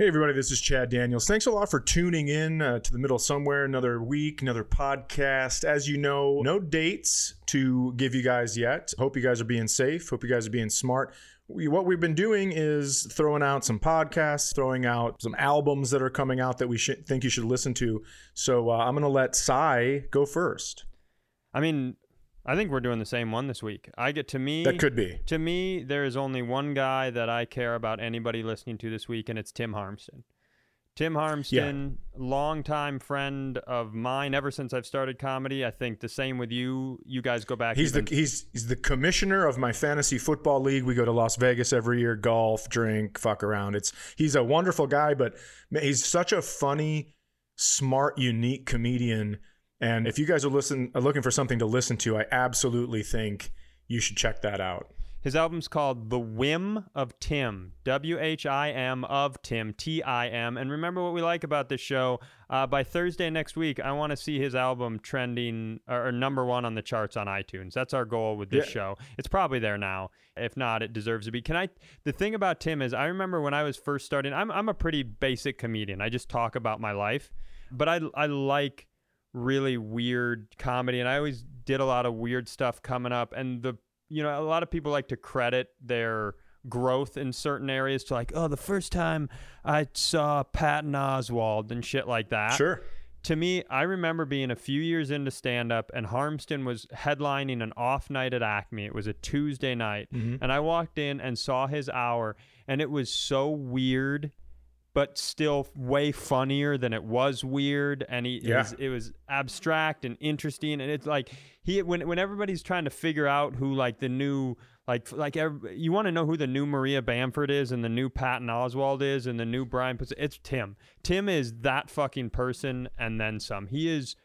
Hey, everybody, this is Chad Daniels. Thanks a lot for tuning in uh, to the middle somewhere. Another week, another podcast. As you know, no dates to give you guys yet. Hope you guys are being safe. Hope you guys are being smart. We, what we've been doing is throwing out some podcasts, throwing out some albums that are coming out that we think you should listen to. So uh, I'm going to let Cy go first. I mean, I think we're doing the same one this week. I get to me. That could be. To me, there is only one guy that I care about anybody listening to this week, and it's Tim Harmston. Tim Harmston, longtime friend of mine ever since I've started comedy. I think the same with you. You guys go back. He's even- the he's he's the commissioner of my fantasy football league. We go to Las Vegas every year, golf, drink, fuck around. It's he's a wonderful guy, but he's such a funny, smart, unique comedian. And if you guys are listen are looking for something to listen to, I absolutely think you should check that out. His album's called The Whim of Tim. W H I M of Tim. T I M. And remember what we like about this show. Uh, by Thursday next week, I want to see his album trending or, or number one on the charts on iTunes. That's our goal with this Yeah. show. It's probably there now. If not, it deserves to be. Can I? The thing about Tim is, I remember when I was first starting. I'm I'm a pretty basic comedian. I just talk about my life, but I I like really weird comedy and I always did a lot of weird stuff coming up and the you know a lot of people like to credit their growth in certain areas to like oh the first time I saw Patton Oswalt and shit like that. Sure. To me, I remember being a few years into stand up and Harmston was headlining an off night at Acme. It was a Tuesday night. Mm-hmm. And I walked in and saw his hour and it was so weird but still way funnier than it was weird. And he Yeah. it, was, it was abstract and interesting. And it's like he when when everybody's trying to figure out who like the new like like you want to know who the new Maria Bamford is and the new Patton Oswalt is and the new Brian it's Tim. Tim is that fucking person and then some. He is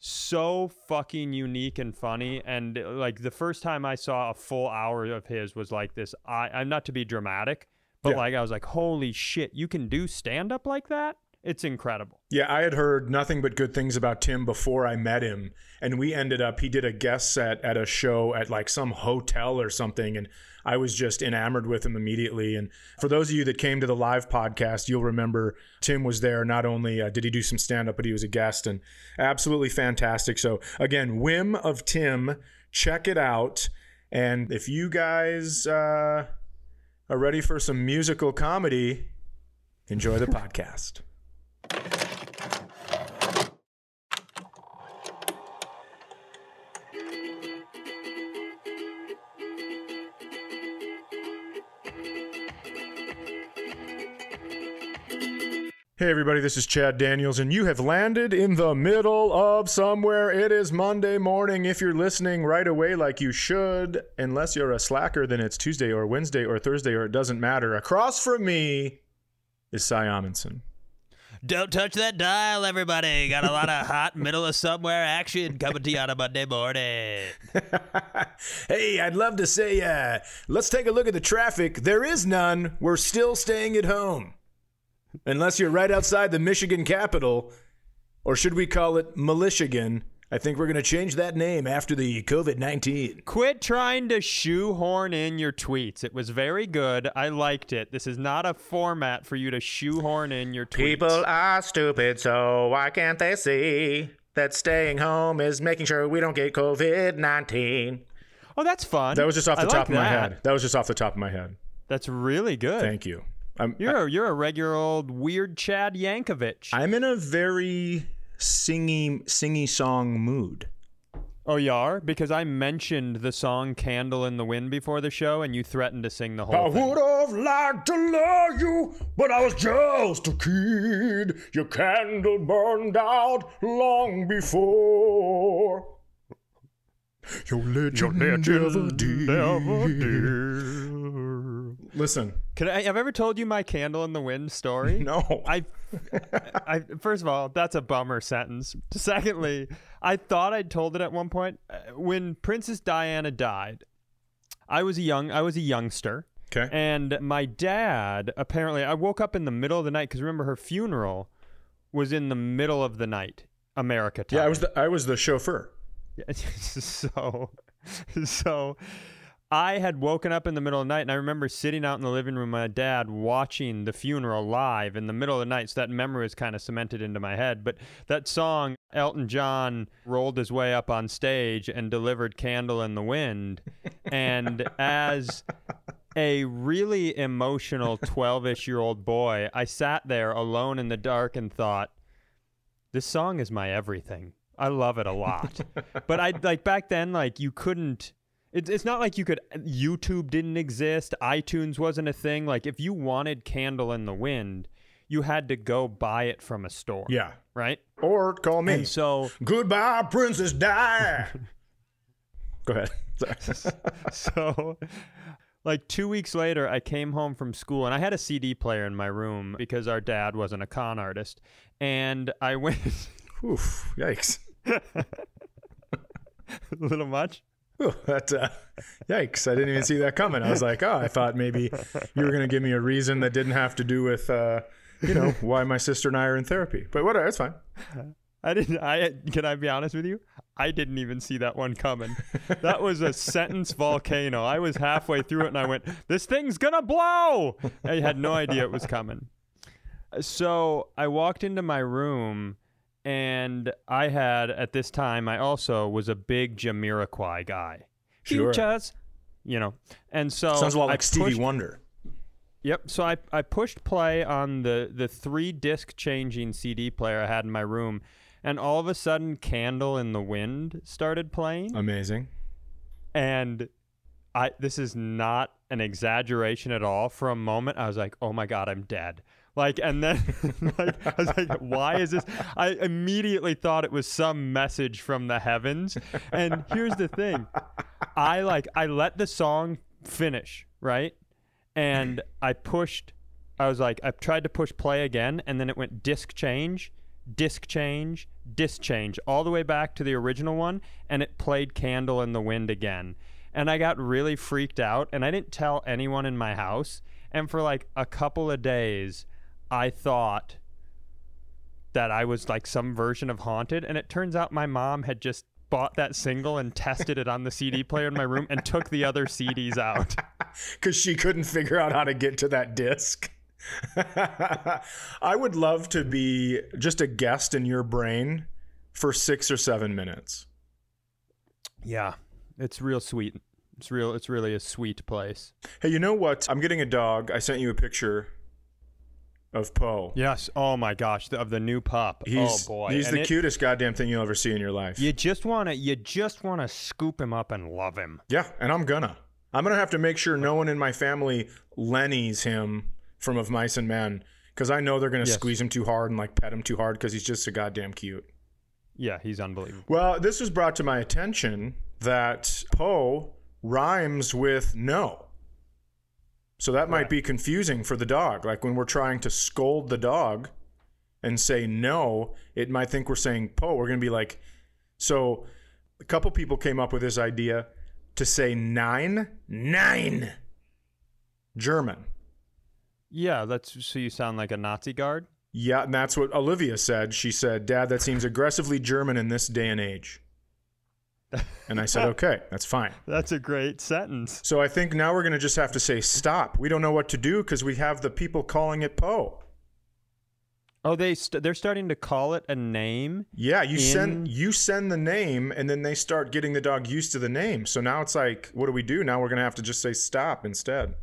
so fucking unique and funny. And like the first time I saw a full hour of his was like this. I I'm not to be dramatic but Yeah. like I was like holy shit you can do stand up like that it's incredible Yeah, I had heard nothing but good things about Tim before I met him. And we ended up, he did a guest set at a show at like some hotel or something. And I was just enamored with him immediately. And for those of you that came to the live podcast, you'll remember Tim was there. Not only uh, did he do some stand up, but he was a guest and absolutely fantastic. So, again, Whim of Tim, check it out. And if you guys uh, are ready for some musical comedy, enjoy the podcast. Hey, everybody, this is Chad Daniels, and you have landed in the middle of somewhere. It is Monday morning. If you're listening right away, like you should, unless you're a slacker, then it's Tuesday or Wednesday or Thursday, or it doesn't matter. Across from me is Cy Amundson. Don't touch that dial, everybody. Got a lot of hot middle of somewhere action coming to you on a Monday morning. hey, I'd love to say, uh, let's take a look at the traffic. There is none. We're still staying at home. Unless you're right outside the Michigan capital, or should we call it Militiagan? I think we're going to change that name after the COVID 19. Quit trying to shoehorn in your tweets. It was very good. I liked it. This is not a format for you to shoehorn in your tweets. People are stupid, so why can't they see that staying home is making sure we don't get COVID 19? Oh, that's fun. That was just off the I top like of my head. That was just off the top of my head. That's really good. Thank you. I'm, You're a, you're a regular old weird Chad Yankovic. I'm in a very singy, singy song mood. oh, you are? Because I mentioned the song "Candle in the Wind" before the show, and you threatened to sing the whole song. I thing. would have liked to love you, but I was just a kid. Your candle burned out long before. You let your legend, never did. Listen, Could I have ever told you my "Candle in the Wind" story? no. I, I, first of all, that's a bummer sentence. Secondly, I thought I'd told it at one point Uh, when Princess Diana died. I was a young, I was a youngster, Okay. and my dad apparently. I woke up in the middle of the night because remember her funeral was in the middle of the night, America time. Yeah, I was the I was the chauffeur. Yeah, so, so I had woken up in the middle of the night and I remember sitting out in the living room with my dad watching the funeral live in the middle of the night. So that memory is kind of cemented into my head. But that song, Elton John rolled his way up on stage and delivered Candle in the Wind. And as a really emotional 12 ish year old boy, I sat there alone in the dark and thought, this song is my everything. I love it a lot. but I like back then, like you couldn't. It's it's not like you could. YouTube didn't exist. iTunes wasn't a thing. Like if you wanted Candle in the Wind, you had to go buy it from a store. Yeah. Right. Or call me. And so Goodbye, Princess Di. Go ahead. So like two weeks later i came home from school and i had a cd player in my room because our dad wasn't a con artist and i went Oof, yikes. a little much That uh, yikes! I didn't even see that coming. I was like, oh, I thought maybe you were going to give me a reason that didn't have to do with, uh, you know, why my sister and I are in therapy. But whatever, it's fine. i didn't i can i be honest with you i didn't even see that one coming that was a sentence volcano i was halfway through it and i went this thing's gonna blow i had no idea it was coming so i walked into my room and I had at this time I also was a big Jamiroquai guy. Sure. Futures, you know, and so Sounds a lot I like Stevie pushed- Wonder. Yep. So I, I pushed play on the the three disc changing CD player I had in my room, and all of a sudden, "Candle in the Wind" started playing, Amazing. and I this is not an exaggeration at all. For a moment, I was like, "Oh my god, I'm dead." Like, and then like, I was like, "Why is this?" I immediately thought it was some message from the heavens. And here's the thing, I like I let the song finish, right? And I pushed. I was like, I tried to push play again, and then it went disc change, disc change, disc change, all the way back to the original one, and it played Candle in the Wind again. And I got really freaked out, and I didn't tell anyone in my house. And for like a couple of days, I thought that I was like some version of Haunted. And it turns out my mom had just bought that single and tested it on the CD player in my room and took the other CDs out. Because she couldn't figure out how to get to that disc. I would love to be just a guest in your brain for six or seven minutes. Yeah, it's real sweet. It's real. It's really a sweet place. Hey, you know what? I'm getting a dog. I sent you a picture of Poe. Yes. Oh my gosh, the, of the new pup. Oh he's, oh boy, he's And the it- cutest goddamn thing you'll ever see in your life. You just wanna, you just wanna scoop him up and love him. Yeah, and I'm gonna. I'm gonna have to make sure no one in my family Lenny's him from Of Mice and Men because I know they're gonna Yes. squeeze him too hard and like pet him too hard because he's just so goddamn cute. Yeah, he's unbelievable. Well, this was brought to my attention that Poe rhymes with no. So that might be confusing for the dog. Like when we're trying to scold the dog and say no, it might think we're saying po. We're going to be like, so a couple people came up with this idea to say nine, nine, German. Yeah, that's so you sound like a Nazi guard. Yeah, and that's what Olivia said. She said, Dad, that seems aggressively German in this day and age. And I said, okay, that's fine. That's a great sentence. So I think now we're going to just have to say stop. We don't know what to do because we have the people calling it Poe. Oh, they st- they're starting to call it a name. Yeah, you In- send you send the name and then they start getting the dog used to the name. So now it's like, what do we do? Now we're going to have to just say stop instead.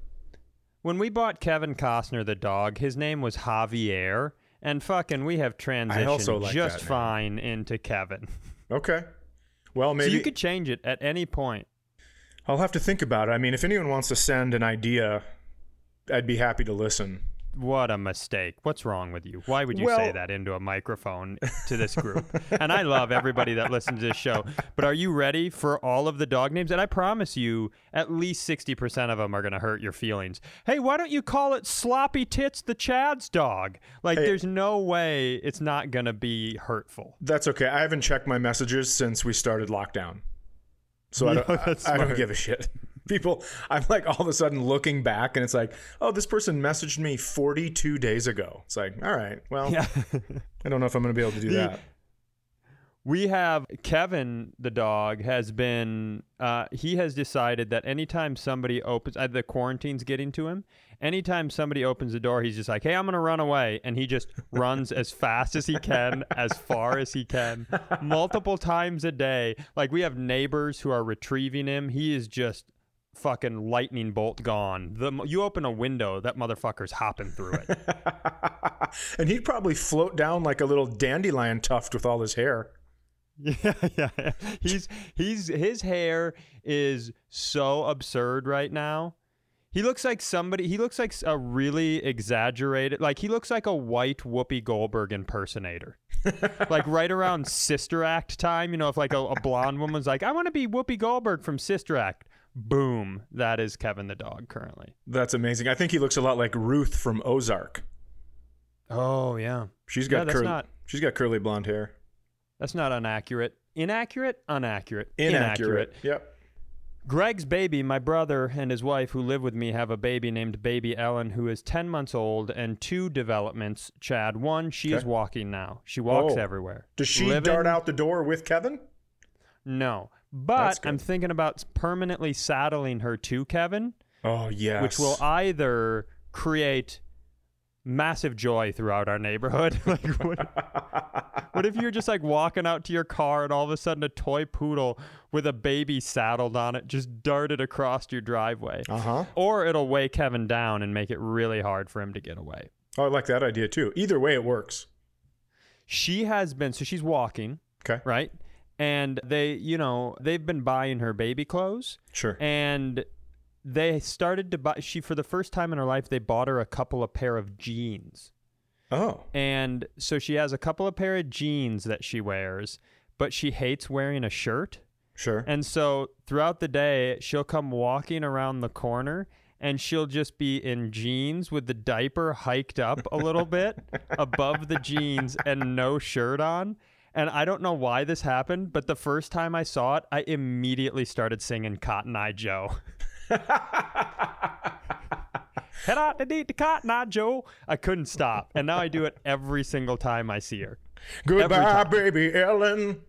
When we bought Kevin Costner the dog, his name was Javier, and fucking we have transitioned like just fine into Kevin. Okay. Well, maybe so you could change it at any point. I'll have to think about it. I mean, if anyone wants to send an idea, I'd be happy to listen. What a mistake. What's wrong with you? Why would you say that into a microphone to this group? and I love everybody that listens to this show. But are you ready for all of the dog names? And I promise you, at least 60% of them are going to hurt your feelings. Hey, why don't you call it Sloppy Tits the Chad's dog? Like, Hey. there's no way it's not going to be hurtful. That's okay. I haven't checked my messages since we started lockdown. So I don't, I, I don't give a shit. People, I'm like all of a sudden looking back and it's like, oh, this person messaged me 42 days ago. It's like, all right, well, Yeah. I don't know if I'm going to be able to do that. we have Kevin the dog has been uh, he has decided that anytime somebody opens uh, the quarantine's getting to him anytime somebody opens the door he's just like hey i'm gonna run away and he just runs as fast as he can as far as he can multiple times a day like we have neighbors who are retrieving him he is just fucking lightning bolt gone the you open a window that motherfucker's hopping through it and he'd probably float down like a little dandelion tuft with all his hair. Yeah, yeah, yeah. He's he's his hair is so absurd right now. He looks like somebody. He looks like a really exaggerated. Like he looks like a white Whoopi Goldberg impersonator. like right around Sister Act time, you know, if like a, a blonde woman's like, "I want to be Whoopi Goldberg from Sister Act," boom, that is Kevin the dog currently. That's amazing. I think he looks a lot like Ruth from Ozark. Oh yeah, She's got Yeah, curly. not- She's got curly blonde hair. that's not inaccurate. Inaccurate, inaccurate, Inaccurate. Yep. Greg's baby, my brother and his wife who live with me have a baby named baby Ellen who is 10 months old and two developments. Chad, one, she is walking now. She walks Oh. everywhere. Does she Living- dart out the door with Kevin? No. But. I'm thinking about permanently saddling her to Kevin, Oh yes. which will either create massive joy throughout our neighborhood. like what, what if you're just like walking out to your car and all of a sudden a toy poodle with a baby saddled on it just darted across your driveway? uh huh. Or it'll weigh Kevin down and make it really hard for him to get away. Oh, I like that idea too. Either way, it works. She has been, so she's walking, Okay. right? And they, you know, they've been buying her baby clothes Sure. and they started to buy, she, for the first time in her life, they bought her a couple of pair of jeans. Oh. And so she has a couple of pair of jeans that she wears, but she hates wearing a shirt. Sure. And so throughout the day, she'll come walking around the corner and she'll just be in jeans with the diaper hiked up a little bit above the jeans and no shirt on. And I don't know why this happened, but the first time I saw it, I immediately started singing Cotton Eye Joe. Head out to eat the Cotton Eye Joe. I couldn't stop. And now I do it every single time I see her. Goodbye, baby Ellen.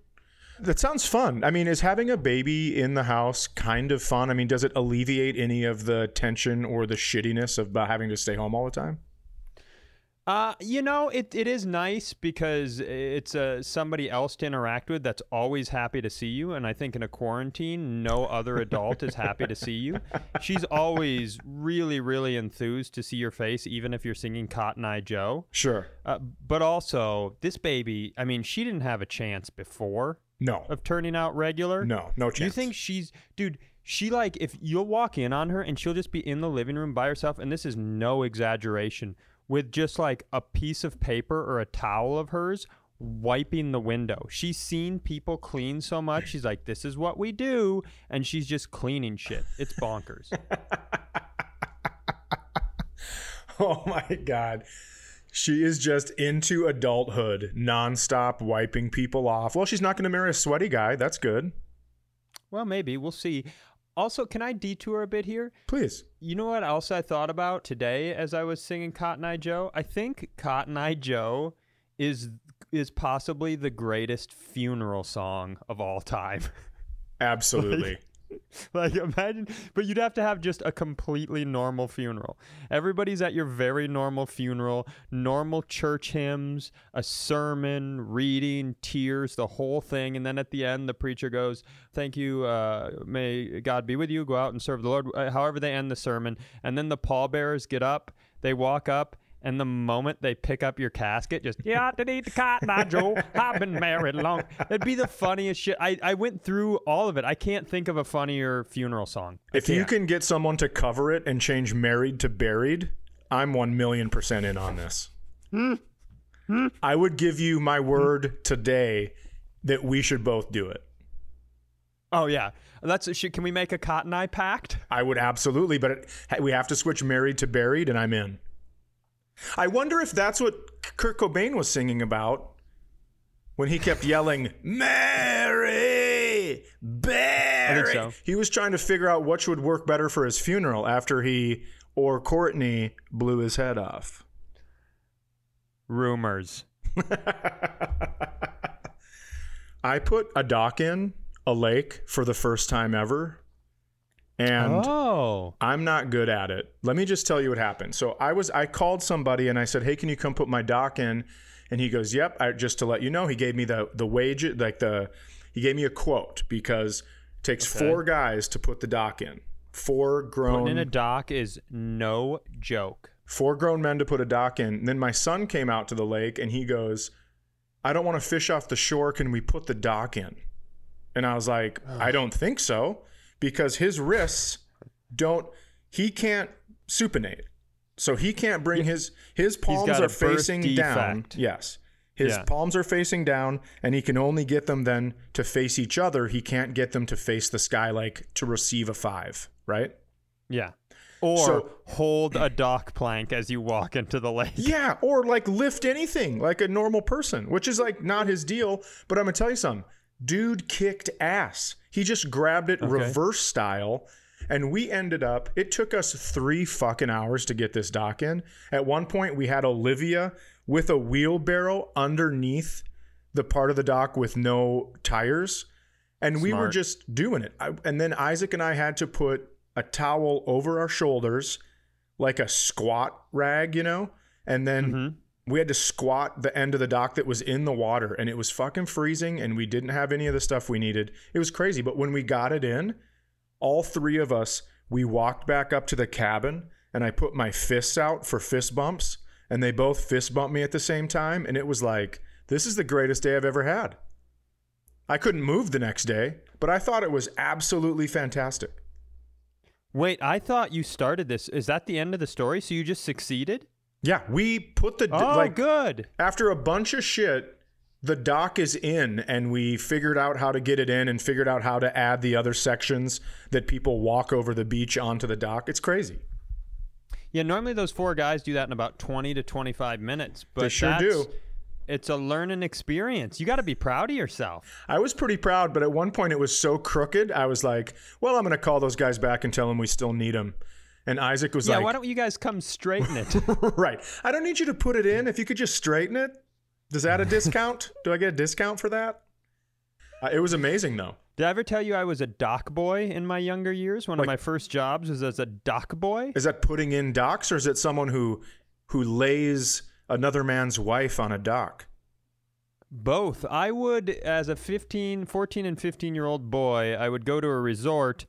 That sounds fun. I mean, is having a baby in the house kind of fun? I mean, does it alleviate any of the tension or the shittiness of having to stay home all the time? Uh, you know, it, it is nice because it's uh, somebody else to interact with that's always happy to see you. And I think in a quarantine, no other adult is happy to see you. She's always really, really enthused to see your face, even if you're singing Cotton Eye Joe. Sure. Uh, but also, this baby, I mean, she didn't have a chance before No. of turning out regular. No. No chance. You think she's, dude? She like if you'll walk in on her and she'll just be in the living room by herself, and this is no exaggeration, with just like a piece of paper or a towel of hers wiping the window. She's seen people clean so much, she's like, "This is what we do," and she's just cleaning shit. It's bonkers. Oh my God. She is just into adulthood, nonstop wiping people off. Well, she's not going to marry a sweaty guy. That's good. well, maybe we'll see. Also, can I detour a bit here? Please. You know what else I thought about today as I was singing Cotton Eye Joe? I think Cotton Eye Joe is is possibly the greatest funeral song of all time. Absolutely. like imagine but you'd have to have just a completely normal funeral. Everybody's at your very normal funeral, normal church hymns, a sermon, reading, tears, the whole thing and then at the end the preacher goes, "Thank you, uh, may God be with you. Go out and serve the Lord." Uh, however they end the sermon, and then the pallbearers get up, they walk up and the moment they pick up your casket, just yeah, to eat the cotton eye Joe. I've been married long. That'd be the funniest shit. I, I went through all of it. I can't think of a funnier funeral song. I if you can't. can get someone to cover it and change married to buried, I'm 1 million percent in on this. Hmm. Hmm. I would give you my word today that we should both do it. Oh yeah, that's shit. Can we make a cotton eye pact? I would absolutely, but it, we have to switch married to buried, and I'm in. I wonder if that's what Kurt Cobain was singing about when he kept yelling, Mary, Barry. so. He was trying to figure out which would work better for his funeral after he or Courtney blew his head off. Rumors. I put a dock in a lake for the first time ever. And oh, I'm not good at it. Let me just tell you what happened. So I was I called somebody and I said, "Hey, can you come put my dock in?" And he goes, "Yep." I, just to let you know, he gave me the the wage like the he gave me a quote because it takes Okay. four guys to put the dock in. Four grown putting in a dock is no joke. four grown men to put a dock in. And then my son came out to the lake and he goes, I don't want to fish off the shore. Can we put the dock in? And I was like, I don't think so because his wrists don't, he can't supinate. So he can't bring his, his palms are facing down. Yes. His Yeah. palms are facing down and he can only get them then to face each other. He can't get them to face the sky like to receive a five, right? Yeah. Or So- hold a dock plank as you walk into the lake. Yeah, or like lift anything like a normal person, which is like not his deal. But I'm gonna tell you something. Dude kicked ass. He just grabbed it Okay. reverse style. And we ended up, it took us three fucking hours to get this dock in. At one point, we had Olivia with a wheelbarrow underneath the part of the dock with no tires. And we were just doing it. I, and then Isaac and I had to put a towel over our shoulders, like a squat rag, you know? And then Mhm. We had to squat the end of the dock that was in the water and it was fucking freezing and we didn't have any of the stuff we needed. It was crazy. But when we got it in, all three of us, we walked back up to the cabin and I put my fists out for fist bumps and they both fist bumped me at the same time. And it was like, this is the greatest day I've ever had. I couldn't move the next day, but I thought it was absolutely fantastic. Wait, I thought you started this. Is that the end of the story? So you just succeeded? Yeah, we put the Oh, like good. after a bunch of shit, the dock is in, and we figured out how to get it in and figured out how to add the other sections that people walk over the beach onto the dock. It's crazy. Yeah, normally those four guys do that in about 20 to 25 minutes. But they sure do. It's a learning experience. You got to be proud of yourself. I was pretty proud, but at one point it was so crooked. I was like, "Well, I'm going to call those guys back and tell them we still need them." And Isaac was like yeah, like, why don't you guys come straighten it? "Right, I don't need you to put it in. If you could just straighten it, does that a discount? Do I get a discount for that?" Uh, it was amazing, though. Did I ever tell you I was a dock boy in my younger years? One Like- of my first jobs was as a dock boy. Is that putting in docks, or is it someone who who lays another man's wife on a dock? Both. I would, as a 15, 14, and 15 year old boy, I would go to a resort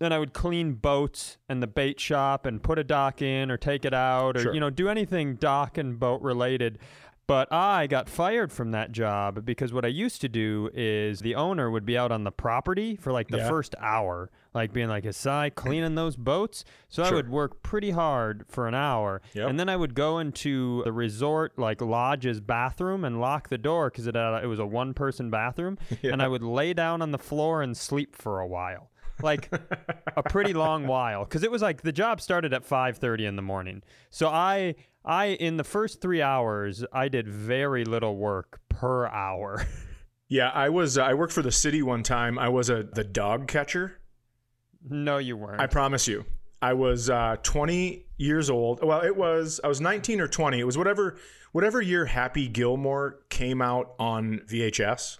and I would clean boats and the bait shop and put a dock in or take it out or, Sure. you know, do anything dock and boat related. But I got fired from that job because what I used to do is the owner would be out on the property for like the Yeah. first hour, like being like, Asai, cleaning those boats. So I would work pretty hard for an hour. Yep. And then I would go into the resort, like lodge's bathroom and lock the door because it, it was a one person bathroom. And I would lay down on the floor and sleep for a while. Like a pretty long while because it was like the job started at 5:30 in the morning. So I I in the first 3 hours I did very little work per hour. Yeah, I was. I worked for the city one time. I was a the dog catcher. no you weren't. I promise you. I was uh, 20 years old. Well, it was. I was 19 or 20. It was whatever whatever year Happy Gilmore came out on VHS.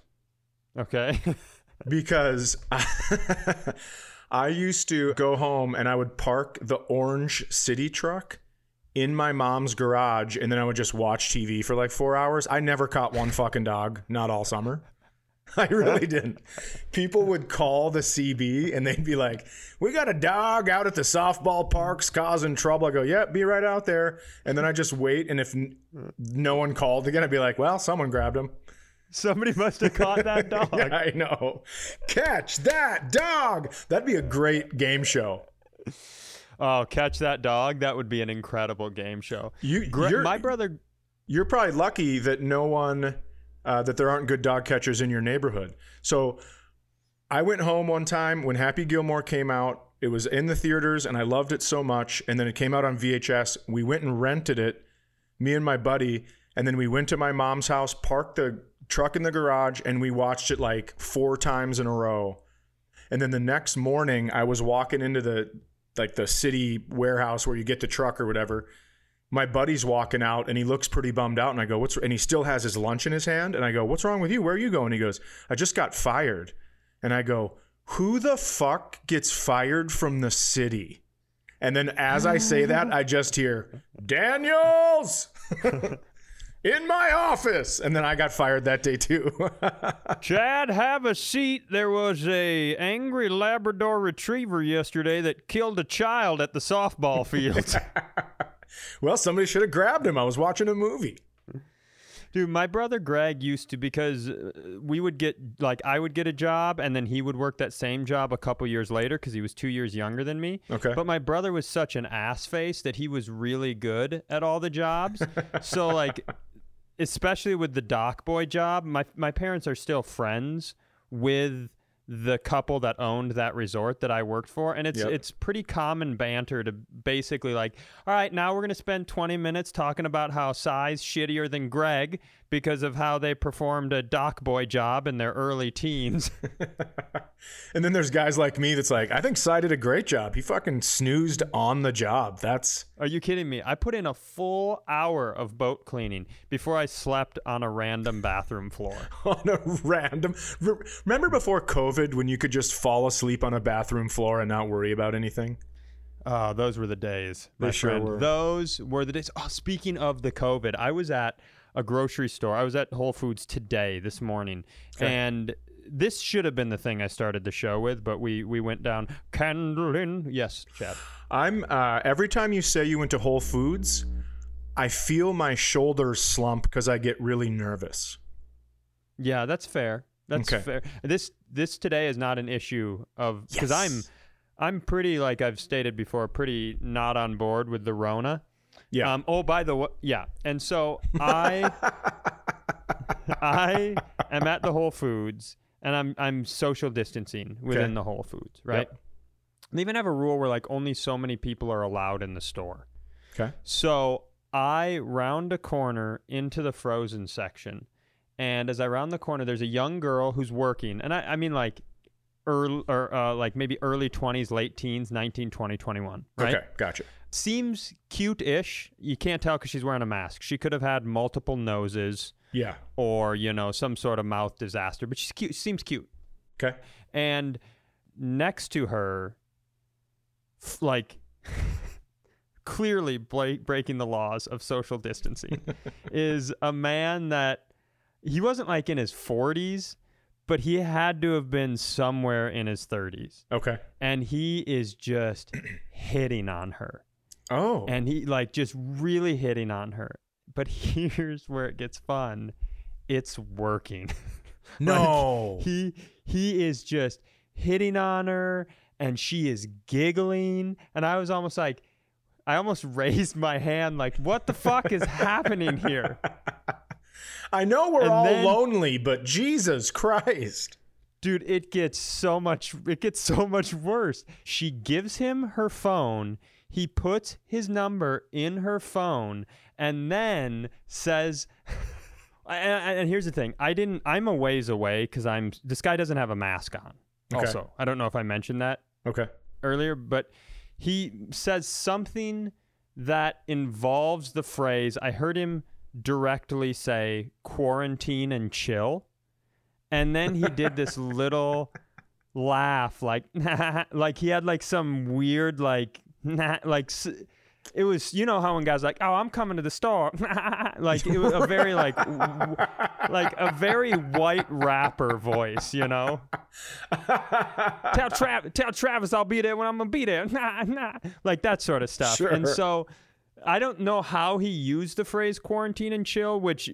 okay. because I used to go home and I would park the orange city truck in my mom's garage and then I would just watch TV for like four hours. I never caught one fucking dog, not all summer. I really didn't. People would call the CB and they'd be like, We got a dog out at the softball parks causing trouble. I go, Yep, be right out there. And then I just wait. And if n- no one called again, I'd be like, Well, someone grabbed him. Somebody must have caught that dog. Yeah, I know. Catch that dog. That'd be a great game show. Oh, catch that dog. That would be an incredible game show. You, Gre- my brother you're probably lucky that no one, uh, that there aren't good dog catchers in your neighborhood. So I went home one time when Happy Gilmore came out. It was in the theaters and I loved it so much. And then it came out on VHS. We went and rented it, me and my buddy. And then we went to my mom's house, parked the truck in the garage, and we watched it like four times in a row. And then the next morning, I was walking into the like the city warehouse where you get the truck or whatever. my buddy's walking out and he looks pretty bummed out and I go, "What's?" and he still has his lunch in his hand and I go, "What's wrong with you? Where are you going?" He goes, "I just got fired." And I go, "Who the fuck gets fired from the city?" And then as I say that, I just hear, "Daniels!" in my office. And then I got fired that day too. Chad, have a seat. There was a angry Labrador retriever yesterday that killed a child at the softball field. well, somebody should have grabbed him. I was watching a movie. Dude, my brother Greg used to because uh, we would get like I would get a job and then he would work that same job a couple years later because he was two years younger than me. Okay. But my brother was such an ass face that he was really good at all the jobs. so like, especially with the dock boy job, my my parents are still friends with the couple that owned that resort that I worked for and it's Yep. it's pretty common banter to basically like all right now we're going to spend 20 minutes talking about how Cy's shittier than Greg because of how they performed a dock boy job in their early teens And then there's guys like me that's like, I think Cy did a great job. He fucking snoozed on the job. That's are you kidding me I put in a full hour of boat cleaning before I slept on a random bathroom floor on a random. Remember before COVID when you could just fall asleep on a bathroom floor and not worry about anything? Oh, those were the days. They sure friend. were. Those were the days. Oh, speaking of the COVID, I was at a grocery store. I was at Whole Foods today, this morning, Okay. and this should have been the thing I started the show with, but we we went down candle in. Yes, Chad. I'm uh, every time you say you went to Whole Foods, I feel my shoulders slump because I get really nervous. Yeah, that's fair. That's Okay. fair. This this today is not an issue of because Yes. I'm I'm pretty like I've stated before, pretty not on board with the Rona. Yeah. Um, oh, by the way, yeah. And so I, I am at the Whole Foods, and I'm I'm social distancing within Okay. the Whole Foods, right? Yep. They even have a rule where like only so many people are allowed in the store. Okay. So I round a corner into the frozen section, and as I round the corner, there's a young girl who's working, and I, I mean like early or uh, like maybe early 20s, late teens, 19, 20, 21, right? Okay. Gotcha. Seems cute-ish. You can't tell because she's wearing a mask. She could have had multiple noses Yeah. or you know some sort of mouth disaster, but she's cute. Seems cute. Okay. And next to her, like clearly bla- breaking the laws of social distancing, is a man that he wasn't like in his 40s, but he had to have been somewhere in his 30s, Okay. and he is just hitting on her Oh. and he like just really hitting on her. But here's where it gets fun. It's working. no. he he is just hitting on her and she is giggling and I was almost like I almost raised my hand like what the fuck is happening here? I know we're And all then- lonely, but Jesus Christ. Dude, it gets so much it gets so much worse. She gives him her phone. He puts his number in her phone and then says and, and here's the thing. I didn't I'm a ways away cuz I'm this guy doesn't have a mask on. Okay. Also, I don't know if I mentioned that Okay. earlier, but he says something that involves the phrase I heard him directly say quarantine and chill. And then he did this little laugh like like he had like some weird like like it was you know how when guys like oh I'm coming to the store like it was a very like w- like a very white rapper voice you know tell Travis, tell Travis I'll be there when I'm gonna be there. Nah, nah. Like that sort of stuff. sure. And so I don't know how he used the phrase quarantine and chill, which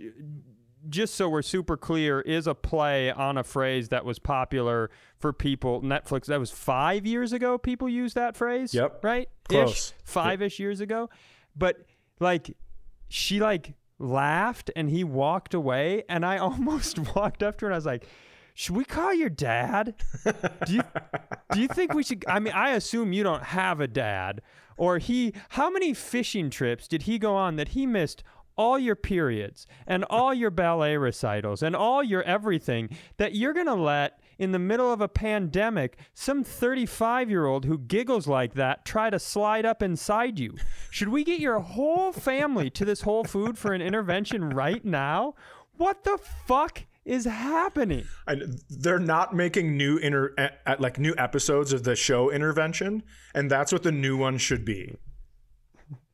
just so we're super clear, is a play on a phrase that was popular for people. Netflix, that was five years ago, people used that phrase. Yep. Right? Close. Ish, five ish years ago. But like, she like laughed and he walked away. And I almost walked up to her and I was like, should we call your dad? Do you do you think we should? I mean, I assume you don't have a dad, or he. How many fishing trips did he go on that he missed all your periods and all your ballet recitals and all your everything that you're gonna let in the middle of a pandemic some 35 year old who giggles like that try to slide up inside you? Should we get your whole family to this Whole Food for an intervention right now? What the fuck is happening? And they're not making new inter like new episodes of the show intervention, and that's what the new one should be.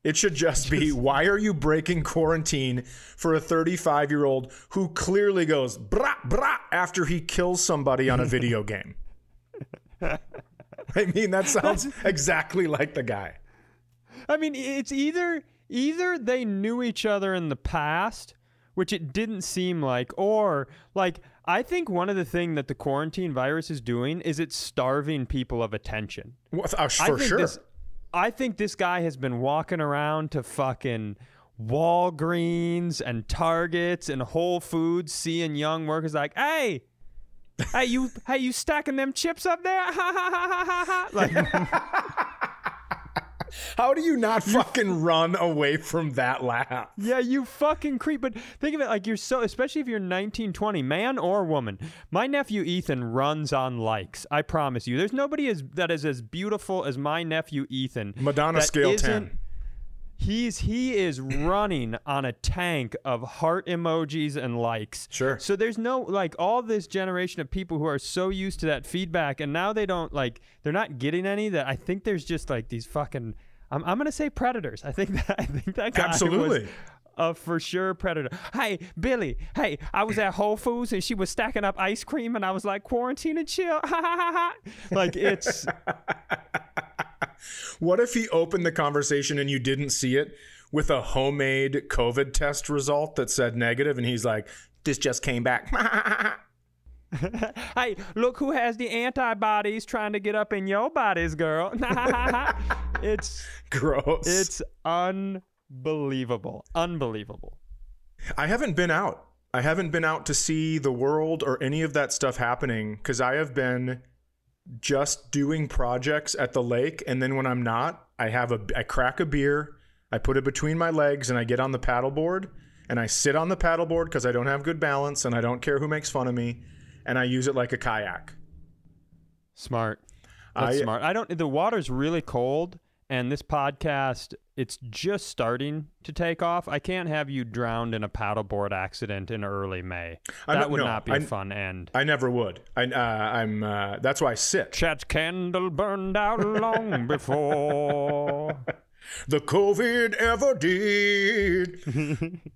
It should just be why are you breaking quarantine for a 35 year old who clearly goes brah brah after he kills somebody on a video game? I mean, that sounds exactly like the guy. I mean, it's either either they knew each other in the past, which it didn't seem like, or like I think one of the thing that the quarantine virus is doing is it's starving people of attention. Well, uh, I for think sure. This, I think this guy has been walking around to fucking Walgreens and Targets and Whole Foods, seeing young workers like, hey. hey you hey you stacking them chips up there? Like How do you not fucking run away from that laugh? Yeah, you fucking creep. But think of it like you're so, especially if you're 19, 20, man or woman. My nephew Ethan runs on likes. I promise you. There's nobody as, that is as beautiful as my nephew Ethan. Madonna scale isn't- 10. He's he is running on a tank of heart emojis and likes. Sure. So there's no like all this generation of people who are so used to that feedback, and now they don't like they're not getting any. That I think there's just like these fucking. I'm, I'm gonna say predators. I think that I think that guy was Absolutely. a for sure predator. Hey, Billy. Hey, I was at Whole Foods and she was stacking up ice cream, and I was like, quarantine and chill. Ha ha ha ha. Like it's What if he opened the conversation and you didn't see it with a homemade COVID test result that said negative, and he's like, "This just came back." hey, look who has the antibodies trying to get up in your bodies, girl. it's Gross. it's unbelievable. Unbelievable. I haven't been out. I haven't been out to see the world or any of that stuff happening because I have been just doing projects at the lake, and then when I'm not, I have a I crack a beer, I put it between my legs, and I get on the paddleboard and I sit on the paddleboard because I don't have good balance and I don't care who makes fun of me, and I use it like a kayak. Smart. That's I- smart. I don't the water's really cold and this podcast it's just starting to take off. I can't have you drowned in a paddleboard accident in early May. That would no, not be I- a fun end. I never would. I uh, I'm uh, that's why I sit. Chad's candle burned out long before. The COVID ever did.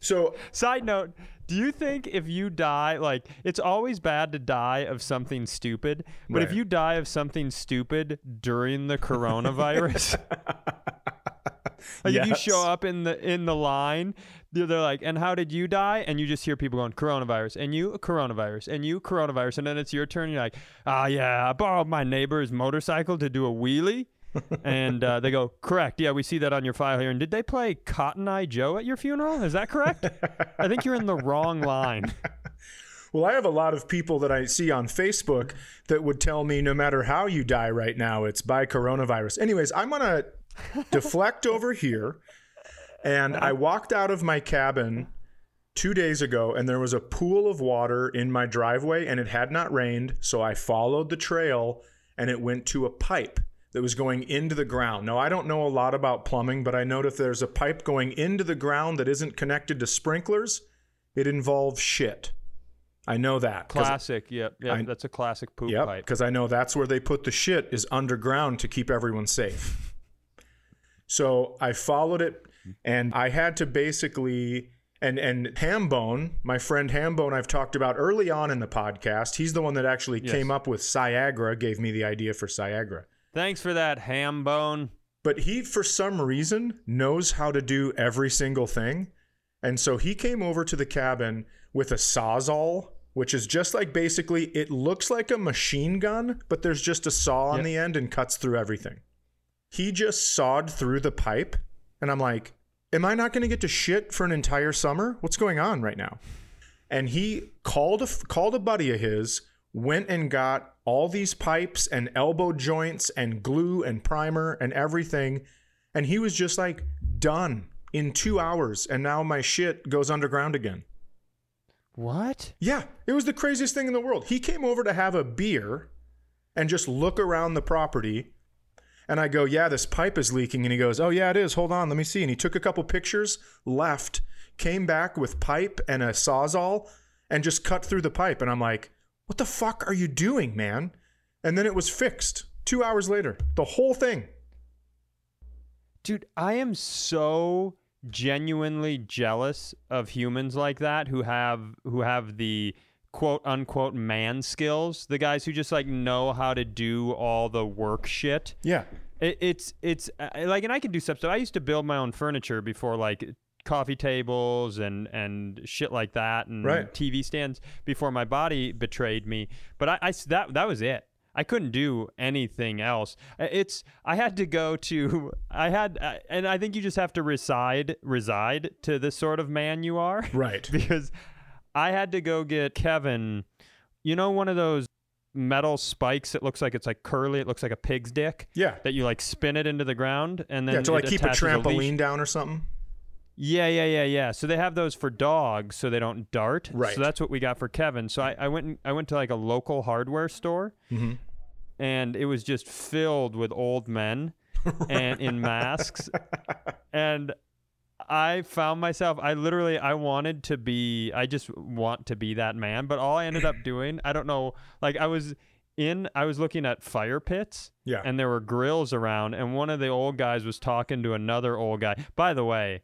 so Side note, do you think if you die, like, it's always bad to die of something stupid, but if you die of something stupid during the coronavirus, like if you show up in the in the line, they're, they're like, and how did you die? And you just hear people going, coronavirus, and you, coronavirus, and you, coronavirus, and then it's your turn. You're like, ah, yeah, I borrowed my neighbor's motorcycle to do a wheelie. And uh, they go, correct. Yeah, we see that on your file here. And did they play Cotton Eye Joe at your funeral? Is that correct? I think you're in the wrong line. Well, I have a lot of people that I see on Facebook that would tell me no matter how you die right now, it's by coronavirus. Anyways, I'm going to deflect over here. And I walked out of my cabin two days ago, and there was a pool of water in my driveway, and it had not rained. So I followed the trail, and it went to a pipe that was going into the ground. Now, I don't know a lot about plumbing, but I know if there's a pipe going into the ground that isn't connected to sprinklers, it involves shit. I know that. Classic. Yep. Yep. I- that's a classic poop Yep, pipe. because I know that's where they put the shit is underground to keep everyone safe. so I followed it, and I had to basically and and Hambone, my friend Hambone, I've talked about early on in the podcast. He's the one that actually Yes. came up with Siagra, gave me the idea for Siagra. Thanks for that ham bone. But he, for some reason, knows how to do every single thing. And so he came over to the cabin with a Sawzall, which is just like basically, it looks like a machine gun, but there's just a saw on Yep. the end and cuts through everything. He just sawed through the pipe. And I'm like, am I not going to get to shit for an entire summer? What's going on right now? and he called a called a buddy of his went and got all these pipes and elbow joints and glue and primer and everything and he was just like done in 2 hours and now my shit goes underground again What? yeah it was the craziest thing in the world he came over to have a beer and just look around the property And I go, yeah, this pipe is leaking. And he goes, oh, yeah, it is. Hold on, let me see. And he took a couple pictures, left, came back with pipe and a sawzall, and just cut through the pipe. And I'm like, what the fuck are you doing, man? And then it was fixed two hours later, the whole thing. Dude, I am so genuinely jealous of humans like that who have who have the quote unquote man skills, the guys who just like know how to do all the work shit. Yeah. It, it's it's uh, like, and I can do stuff. So I used to build my own furniture before, like coffee tables and and shit like that, and Right. TV stands before my body betrayed me. But I that that was it. I couldn't do anything else. It's I had to go to I had and I think you just have to reside reside to the sort of man you are Right. because I had to go get Kevin, you know, one of those metal spikes it looks like it's like curly. It looks like a pig's dick Yeah. that you like spin it into the ground and then Yeah, to like keep a trampoline leash. down or something. Yeah, yeah, yeah, yeah. So they have those for dogs so they don't dart. Right. So that's what we got for Kevin. So I, I went and, I went to like a local hardware store Mm-hmm. and it was just filled with old men and in masks and I found myself I literally I wanted to be I just want to be that man but all I ended up doing I don't know like I was in I was looking at fire pits Yeah. and there were grills around and one of the old guys was talking to another old guy by the way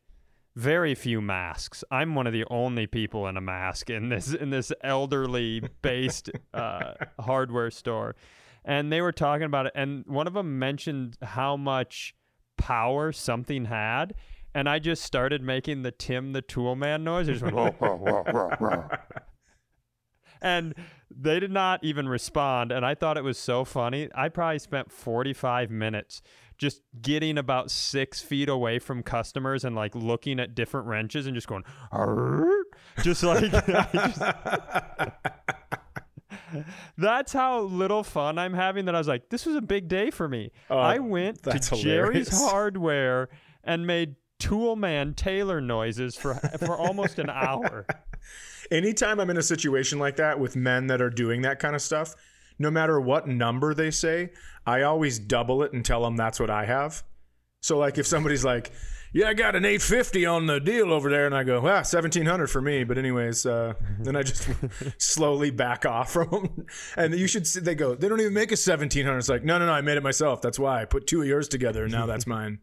very few masks. I'm one of the only people in a mask in this in this elderly based uh, hardware store. And they were talking about it and one of them mentioned how much power something had and i just started making the tim the tool man noise. I just went, "Whoa, whoa, whoa, whoa, whoa." and they did not even respond and i thought it was so funny. I probably spent 45 minutes just getting about six feet away from customers and like looking at different wrenches and just going "Arr?" just like just- that's how little fun i'm having that i was like this was a big day for me Oh, i went to jerry's hilarious. hardware and made tool man taylor noises for for almost an hour Anytime I'm in a situation like that with men that are doing that kind of stuff, no matter what number they say, I always double it and tell them that's what I have. So like if somebody's like, "Yeah, I got an 850 on the deal over there," and I go, "Ah, 1700 for me," but anyways, uh, then I just slowly back off from them. And you should see, they go, "They don't even make a 1700." It's like, "No, no, no, I made it myself. That's why I put two of yours together, and now that's mine."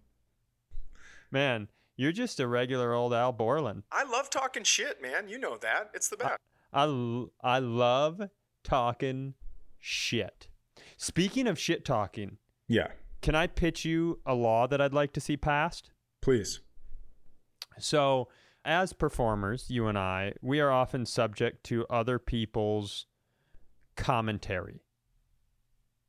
man you're just a regular old al borland I love talking shit, man. You know that. It's the best. I, l- I love talking shit. Speaking of shit talking, Yeah, can I pitch you a law that I'd like to see passed? please. So, as performers, you and I, we are often subject to other people's commentary,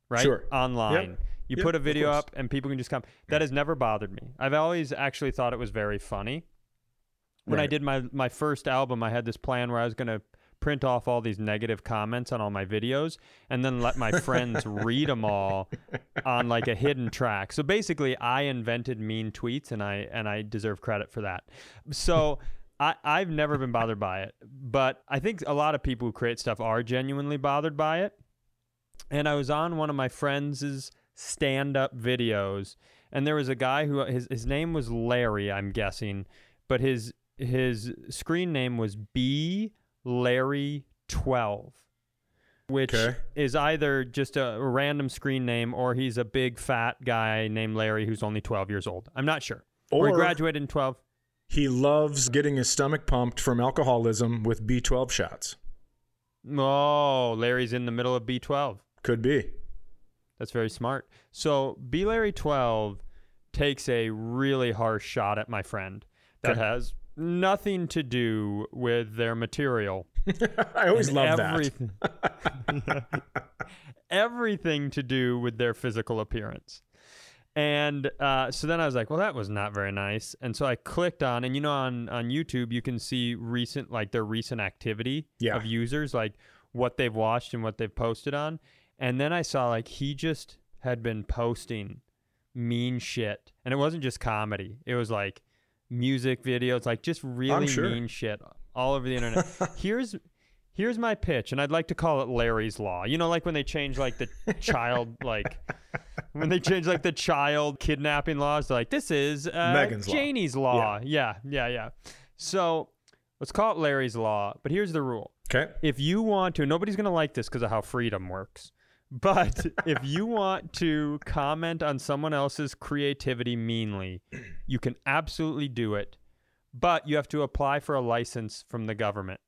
right? Sure. Online. You Yep, put a video up and people can just come. That has never bothered me. I've always actually thought it was very funny. When I did my my first album, I had this plan where I was going to print off all these negative comments on all my videos and then let my friends read them all on like a hidden track. So basically, I invented mean tweets and I and I deserve credit for that. So I, I've never been bothered by it, but I think a lot of people who create stuff are genuinely bothered by it. And I was on one of my friends' stand-up videos, and there was a guy who his his name was Larry, I'm guessing, but his his screen name was B Larry twelve, which Okay. is either just a random screen name or he's a big fat guy named Larry who's only twelve years old. I'm not sure. Or, he graduated in twelve. He loves getting his stomach pumped from alcoholism with B12 shots. Oh, Larry's in the middle of B twelve. Could be. That's very smart. So B Larry 12 takes a really harsh shot at my friend that Okay. has nothing to do with their material. I always and love that. everything, everything to do with their physical appearance. And uh, so then I was like, well, that was not very nice. And so I clicked on, and you know, on, on YouTube, you can see recent, like their recent activity Yeah. of users, like what they've watched and what they've posted on. And then I saw like he just had been posting mean shit. And it wasn't just comedy, it was like music videos, like just really sure. mean shit all over the internet. here's Here's my pitch, and I'd like to call it Larry's Law. You know, like when they change like the child, like when they change like the child kidnapping laws. They're like, this is uh, Megan's Law. Janie's Law. Yeah, yeah, yeah. So let's call it Larry's Law. But here's the rule: Okay. if you want to, nobody's going to like this because of how freedom works. But if you want to comment on someone else's creativity meanly, you can absolutely do it. But you have to apply for a license from the government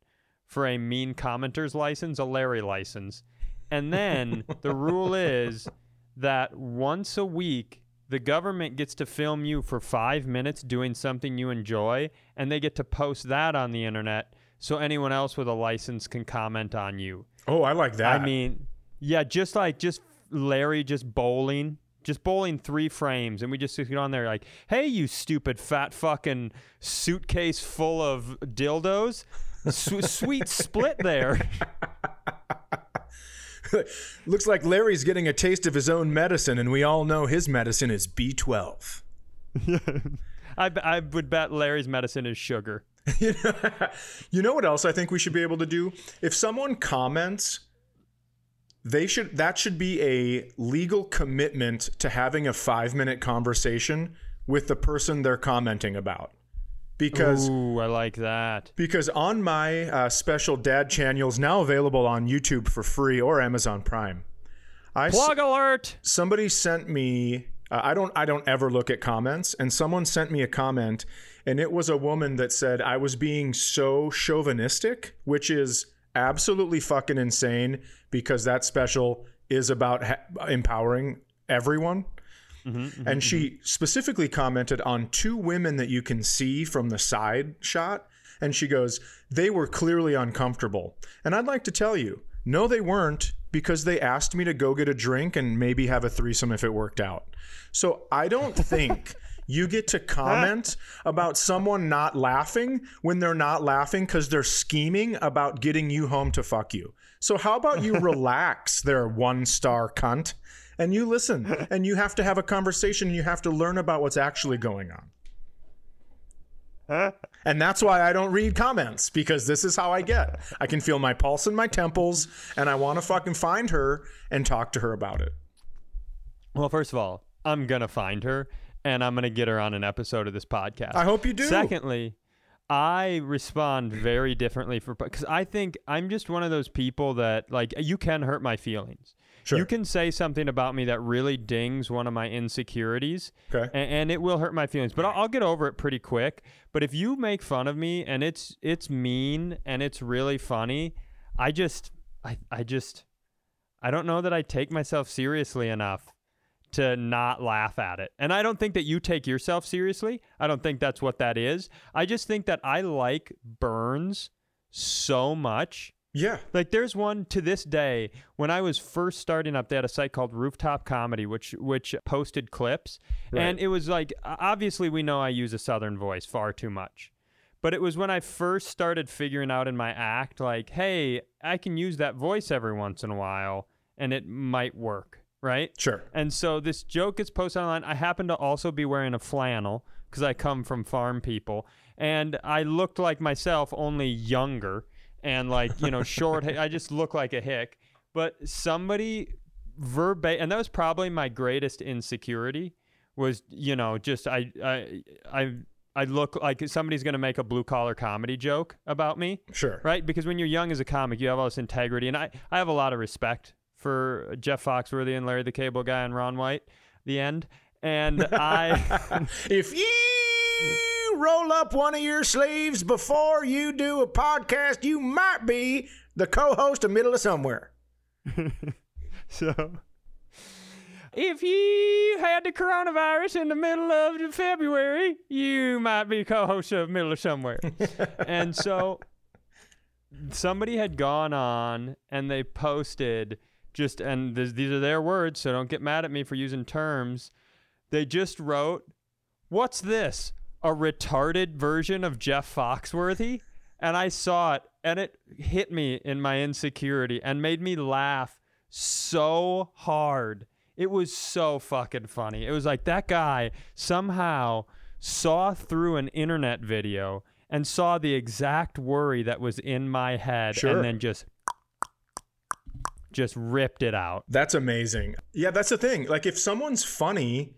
for a mean commenter's license, a Larry license. And then the rule is that once a week, the government gets to film you for five minutes doing something you enjoy, and they get to post that on the internet so anyone else with a license can comment on you. Oh, I like that. I mean, yeah, just like just Larry just bowling, just bowling three frames, and we just get on there like, "Hey, you stupid fat fucking suitcase full of dildos." S- sweet split there. looks like Larry's getting a taste of his own medicine, and we all know his medicine is B12. I, b- I would bet Larry's medicine is sugar. you know what else I think we should be able to do? If someone comments, they should that should be a legal commitment to having a 5-minute conversation with the person they're commenting about. Because Ooh, I like that. because on my uh, special dad channels now available on YouTube for free or Amazon Prime. I s- Plug alert. somebody sent me uh, I don't I don't ever look at comments and someone sent me a comment and it was a woman that said I was being so chauvinistic which is absolutely fucking insane because that special is about ha- empowering everyone mm-hmm, mm-hmm, and she mm-hmm. specifically commented on two women that you can see from the side shot. And she goes, They were clearly uncomfortable. And I'd like to tell you, no, they weren't because they asked me to go get a drink and maybe have a threesome if it worked out. So I don't think. You get to ah. comment about someone not laughing when they're not laughing because they're scheming about getting you home to fuck you. So, how about you relax, their one star cunt, and you listen and you have to have a conversation and you have to learn about what's actually going on. And that's why I don't read comments because this is how I get. I can feel my pulse in my temples and I want to fucking find her and talk to her about it. Well, first of all, I'm gonna find her and I'm gonna get her on an episode of this podcast. I hope you do. Secondly, I respond very differently for because I think I'm just one of those people that like you can hurt my feelings. Sure. You can say something about me that really dings one of my insecurities, Okay. a- and, it will hurt my feelings. But I'll, I'll get over it pretty quick. But if you make fun of me and it's it's mean and it's really funny, I just I I just I don't know that I take myself seriously enough to not laugh at it. And I don't think that you take yourself seriously. I don't think that's what that is. I just think that I like Burns so much. Yeah. Like there's one to this day when I was first starting up they had a site called Rooftop Comedy which which posted clips and it was like obviously we know I use a southern voice far too much. But it was when I first started figuring out in my act like hey, I can use that voice every once in a while and it might work, right? Sure. And so this joke gets posted online. I happen to also be wearing a flannel because I come from farm people, and I looked like myself, only younger and like you know short. I just look like a hick. But somebody verbatim, and that was probably my greatest insecurity. Was you know just I I I. I look like somebody's going to make a blue collar comedy joke about me Sure. right? Because when you're young as a comic, you have all this integrity, and I, I have a lot of respect for Jeff Foxworthy and Larry the Cable Guy and Ron White. The end, and I, If you roll up one of your sleeves before you do a podcast, you might be the co-host of Middle of Somewhere. so. If you had the coronavirus in the middle of February, you might be co-host of Middle of Somewhere. and so somebody had gone on and they posted just and th- these are their words so don't get mad at me for using terms. They just wrote what's this? A retarded version of jeff foxworthy? And i saw it and it hit me in my insecurity and made me laugh so hard. It was so fucking funny. It was like that guy somehow saw through an internet video and saw the exact worry that was in my head Sure. and then just just ripped it out. That's amazing. Yeah, that's the thing. Like if someone's funny,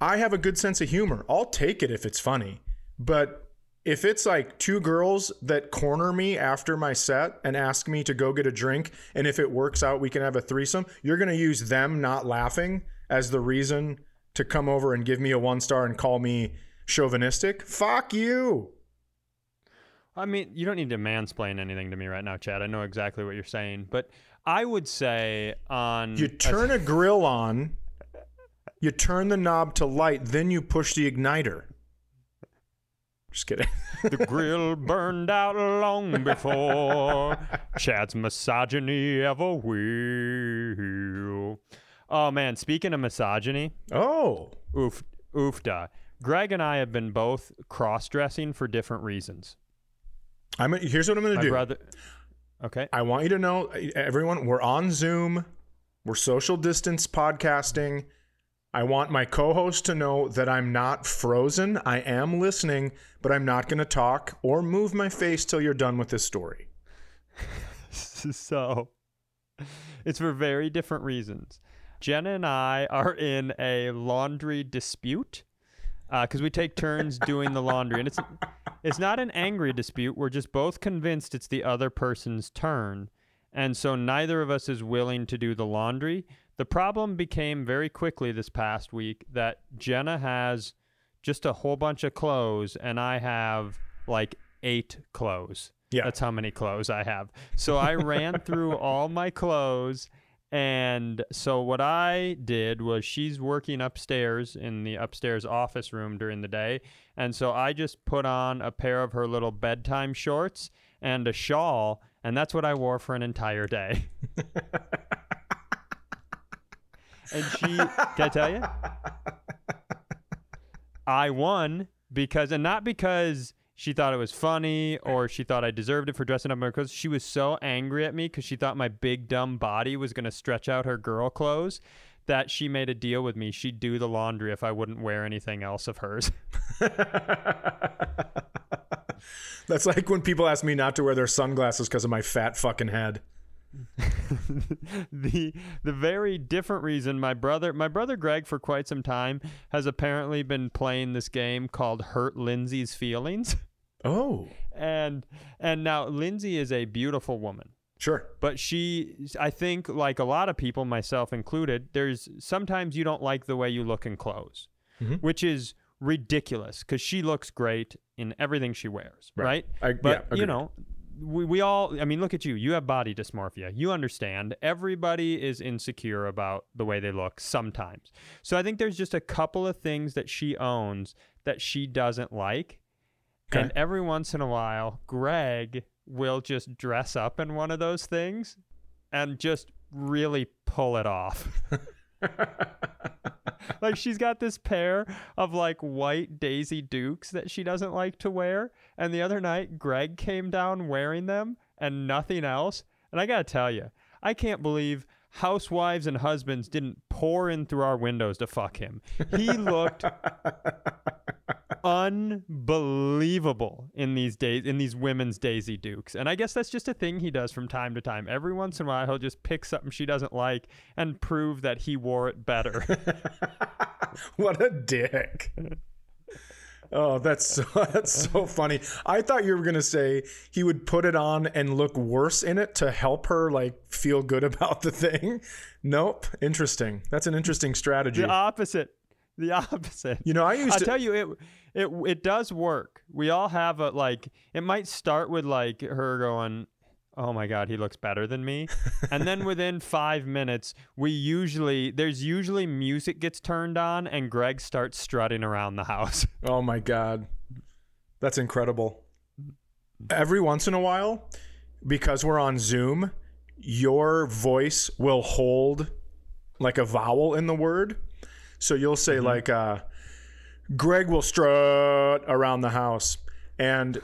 I have a good sense of humor. I'll take it if it's funny. But if it's like two girls that corner me after my set and ask me to go get a drink, and if it works out, we can have a threesome, you're going to use them not laughing as the reason to come over and give me a one star and call me chauvinistic? Fuck you. I mean, you don't need to mansplain anything to me right now, Chad. I know exactly what you're saying, but I would say on You turn a grill on, you turn the knob to light, then you push the igniter. Just kidding. the grill burned out long before Chad's misogyny ever will. Oh man, speaking of misogyny, oh, oof, oofda. Greg and I have been both cross-dressing for different reasons. I'm. Here's what I'm going to My do. brother. Okay. I want you to know, everyone, we're on Zoom. We're social distance podcasting. I want my co-host to know that I'm not frozen. I am listening, but I'm not going to talk or move my face till you're done with this story. so it's for very different reasons. Jenna and I are in a laundry dispute Uh, because we take turns doing the laundry, and it's it's not an angry dispute. We're just both convinced it's the other person's turn, and so neither of us is willing to do the laundry. The problem became very quickly this past week that Jenna has just a whole bunch of clothes, and I have like eight clothes. Yeah. That's how many clothes I have. So I ran through all my clothes. And so what I did was she's working upstairs in the upstairs office room during the day. And so I just put on a pair of her little bedtime shorts and a shawl. And that's what I wore for an entire day. and she, can I tell you? I won because, and not because she thought it was funny or she thought I deserved it for dressing up in her clothes. She was so angry at me because she thought my big dumb body was going to stretch out her girl clothes that she made a deal with me. She'd do the laundry if I wouldn't wear anything else of hers. That's like when people ask me not to wear their sunglasses because of my fat fucking head. the the very different reason my brother my brother Greg for quite some time has apparently been playing this game called Hurt Lindsay's Feelings. Oh, And and now Lindsay is a beautiful woman. sure. But she I think like a lot of people myself included, there's sometimes you don't like the way you look in clothes, Mhm. which is ridiculous cuz she looks great in everything she wears, Right. right? I- But yeah, you know, we, we all I mean look at you. You have body dysmorphia. You understand. Everybody is insecure about the way they look sometimes. So I think there's just a couple of things that she owns that she doesn't like. Okay. And every once in a while, Greg will just dress up in one of those things and just really pull it off. like she's got this pair of like white Daisy Dukes that she doesn't like to wear. And the other night, Greg came down wearing them and nothing else. And I got to tell you, I can't believe housewives and husbands didn't pour in through our windows to fuck him. He looked unbelievable in these days in these women's Daisy Dukes. And I guess that's just a thing he does from time to time. Every once in a while he'll just pick something she doesn't like and prove that he wore it better. what a dick. Oh, that's so, that's so funny. I thought you were gonna say he would put it on and look worse in it to help her like feel good about the thing. Nope. Interesting. That's an interesting strategy. the opposite. The opposite. You know, I used to. tell you, it it it does work. We all have a like. It might start with like her going, "Oh my God, he looks better than me," and then within five minutes, we usually there's usually music gets turned on and Greg starts strutting around the house. Oh my god, that's incredible. Every once in a while, because we're on Zoom, your voice will hold like a vowel in the word. So you'll say like uh, Greg will strut around the house and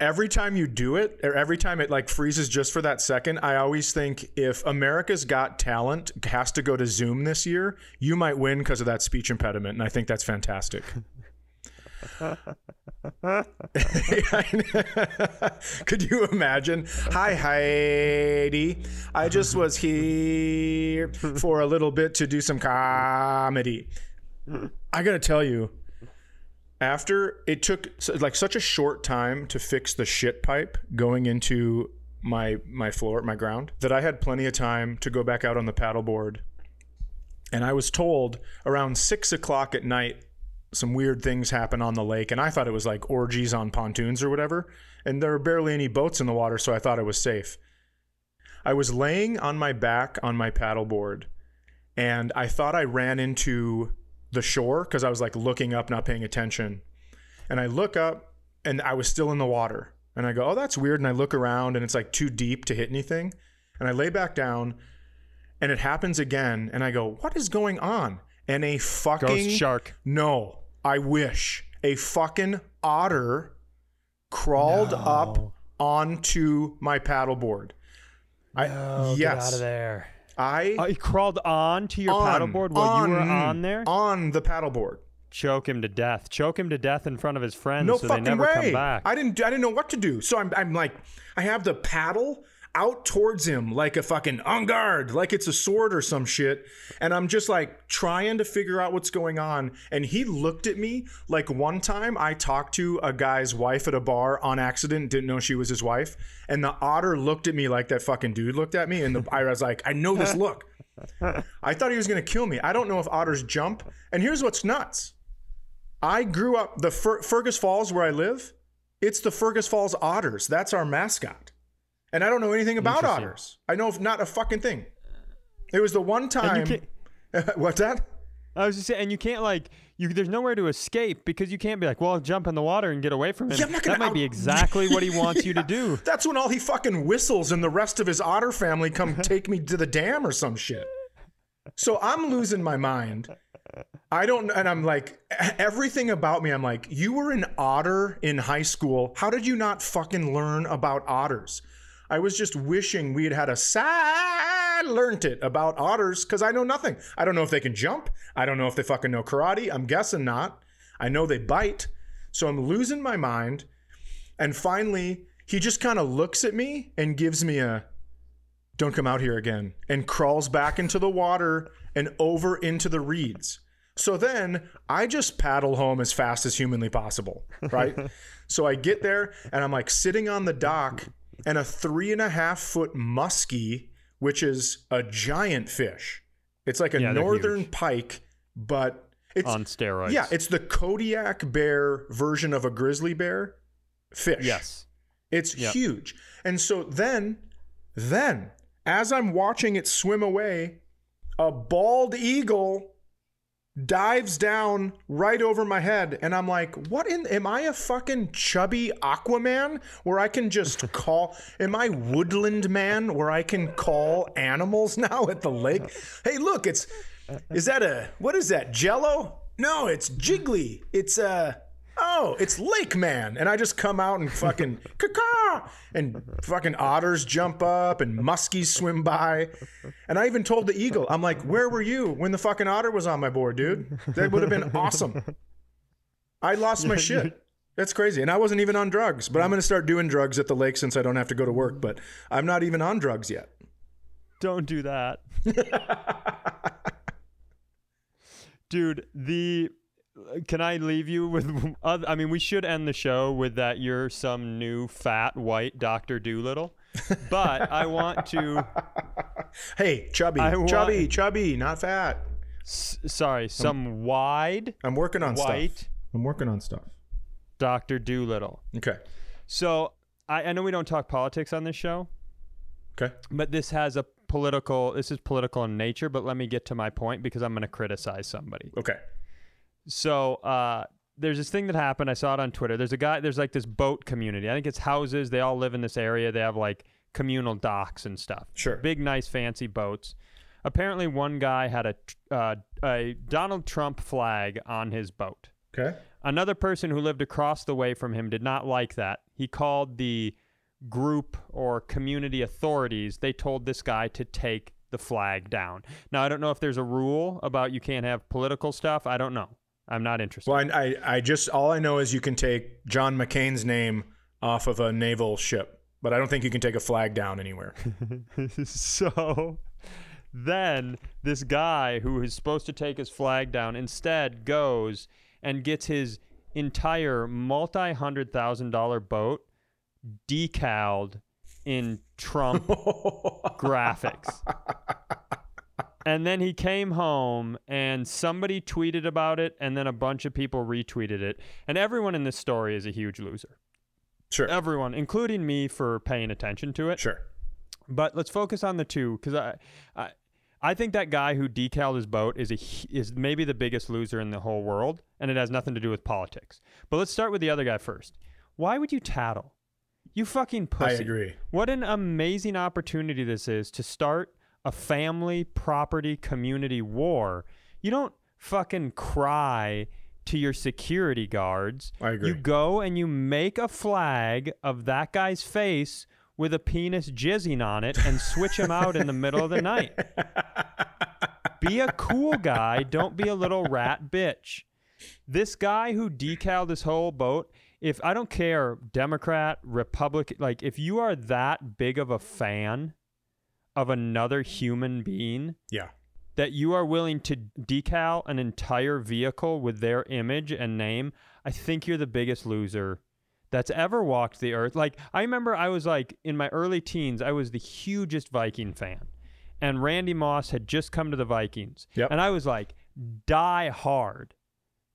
every time you do it or every time it like freezes just for that second, I always think if America's Got Talent has to go to Zoom this year, you might win because of that speech impediment and I think that's fantastic. Could you imagine? Hi, Heidi. I just was here for a little bit to do some comedy. I gotta tell you, after it took like such a short time to fix the shit pipe going into my my floor, my ground, that I had plenty of time to go back out on the paddleboard. And I was told around six o'clock at night some weird things happen on the lake and i thought it was like orgies on pontoons or whatever and there were barely any boats in the water so i thought it was safe. I was laying on my back on my paddleboard and i thought i ran into the shore because i was like looking up not paying attention. And i look up and i was still in the water and i go oh that's weird and i look around and it's like too deep to hit anything and i lay back down and it happens again and i go what is going on? And a fucking Ghost shark. no, I wish a fucking otter crawled up onto my paddleboard. I Oh, yes, get out of there. I Oh, he crawled on to your on, paddleboard while you were on- on there. on the paddleboard. Choke him to death. Choke him to death in front of his friends, No so they fucking never way. come back. I didn't. I didn't know what to do. So I'm. I'm like, I have the paddle out towards him like a fucking on guard, like it's a sword or some shit. And I'm just like trying to figure out what's going on. And he looked at me like one time I talked to a guy's wife at a bar on accident, didn't know she was his wife. And the otter looked at me like that fucking dude looked at me. And the, I was like, I know this look. I thought he was going to kill me. I don't know if otters jump. And here's what's nuts. I grew up the Fer- Fergus Falls where I live. It's the Fergus Falls Otters. That's our mascot. And I don't know anything about otters. I know not a fucking thing. It was the one time. What's that? I was just saying, and you can't like you. There's nowhere to escape because you can't be like, well, jump in the water and get away from him. Yeah, that might out- be exactly what he wants you to do. That's when all he fucking whistles and the rest of his otter family come take me to the dam or some shit. So I'm losing my mind. I don't, and I'm like, everything about me, I'm like, you were an otter in high school. How did you not fucking learn about otters? I was just wishing we had had a sad learned it about otters because I know nothing. I don't know if they can jump. I don't know if they fucking know karate. I'm guessing not. I know they bite. So I'm losing my mind. And finally, he just kind of looks at me and gives me a don't come out here again and crawls back into the water and over into the reeds. So then I just paddle home as fast as humanly possible, right? so I get there and I'm like sitting on the dock and a three and a half foot muskie, which is a giant fish. It's like a Yeah, northern pike, but it's on steroids. yeah, it's the Kodiak bear version of a grizzly bear fish. yes. It's Yep. huge. And so then, then, as I'm watching it swim away, a bald eagle dives down right over my head. And I'm like, what in, am I a fucking chubby Aquaman where I can just call, am I woodland man where I can call animals now at the lake? Hey, look, it's, is that a, what is that, jello? No, it's jiggly. It's uh oh, it's Lake Man. And I just come out and fucking caw and fucking otters jump up and muskies swim by. And I even told the eagle, I'm like, where were you when the fucking otter was on my board, dude? That would have been awesome. I lost my shit. That's crazy. And I wasn't even on drugs, but I'm going to start doing drugs at the lake since I don't have to go to work. But I'm not even on drugs yet. Don't do that. Dude, the can I leave you with oth- I mean we should end the show with that you're some new fat white Dr. Dolittle. But I want to Hey, chubby, I want- chubby, chubby, not fat. s- sorry, some wide I'm working on white stuff. I'm working on stuff. Dr. Dolittle. Okay. So I, I know we don't talk politics on this show, Okay. but this has a political this is political in nature, but let me get to my point because I'm gonna criticize somebody. Okay. So uh, there's this thing that happened. I saw it on Twitter. There's a guy. There's like this boat community. I think it's houses. They all live in this area. They have like communal docks and stuff. Sure. Big, nice, fancy boats. Apparently, one guy had a uh, a Donald Trump flag on his boat. Okay. Another person who lived across the way from him did not like that. He called the group or community authorities. They told this guy to take the flag down. Now, I don't know if there's a rule about you can't have political stuff. I don't know. I'm not interested. Well, I, I, I just all I know is you can take John McCain's name off of a naval ship, but I don't think you can take a flag down anywhere. so then this guy who is supposed to take his flag down instead goes and gets his entire multi hundred thousand dollar boat decaled in Trump graphics. And then he came home and somebody tweeted about it and then a bunch of people retweeted it. And everyone in this story is a huge loser. Sure, Everyone, including me for paying attention to it. sure. But let's focus on the two because I, I, I think that guy who decaled his boat is a is maybe the biggest loser in the whole world, and it has nothing to do with politics. But let's start with the other guy first. Why would you tattle? You fucking pussy. I agree. What an amazing opportunity this is to start a family property community war. You don't fucking cry to your security guards. I agree. You go and you make a flag of that guy's face with a penis jizzing on it and switch him out in the middle of the night. Be a cool guy. Don't be a little rat bitch. This guy who decaled this whole boat, if I don't care, Democrat, Republican, like if you are that big of a fan of another human being Yeah, that you are willing to decal an entire vehicle with their image and name, I think you're the biggest loser that's ever walked the earth. Like I remember I was like in my early teens, I was the hugest Viking fan. And Randy Moss had just come to the Vikings. Yep. And I was like die hard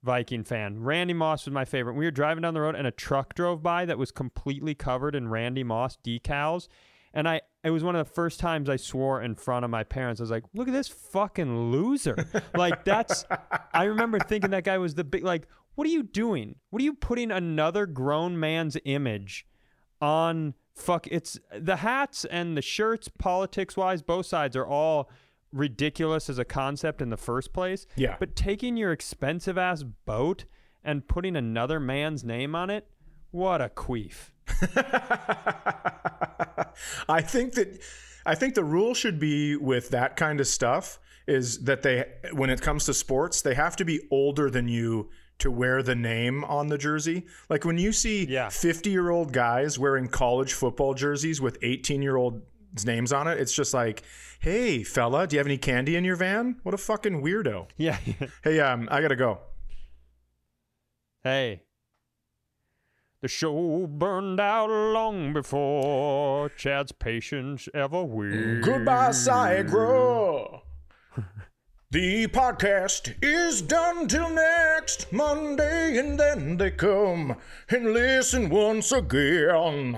Viking fan. Randy Moss was my favorite. We were driving down the road and a truck drove by that was completely covered in Randy Moss decals. And I it was one of the first times I swore in front of my parents. I was like, look at this fucking loser. like that's I remember thinking that guy was the big like, what are you doing? What are you putting another grown man's image on fuck it's the hats and the shirts politics wise both sides are all ridiculous as a concept in the first place Yeah. but taking your expensive ass boat and putting another man's name on it what a queef I think that I think the rule should be with that kind of stuff is that they when it comes to sports, they have to be older than you to wear the name on the jersey. Like when you see Yeah. 50-year-old guys wearing college football jerseys with 18-year-old names on it, it's just like, "Hey, fella, do you have any candy in your van?" What a fucking weirdo. yeah Hey, um, I got to go. Hey. The show burned out long before Chad's patience ever will. Goodbye, Cyagro. the podcast is done till next Monday, and then they come and listen once again.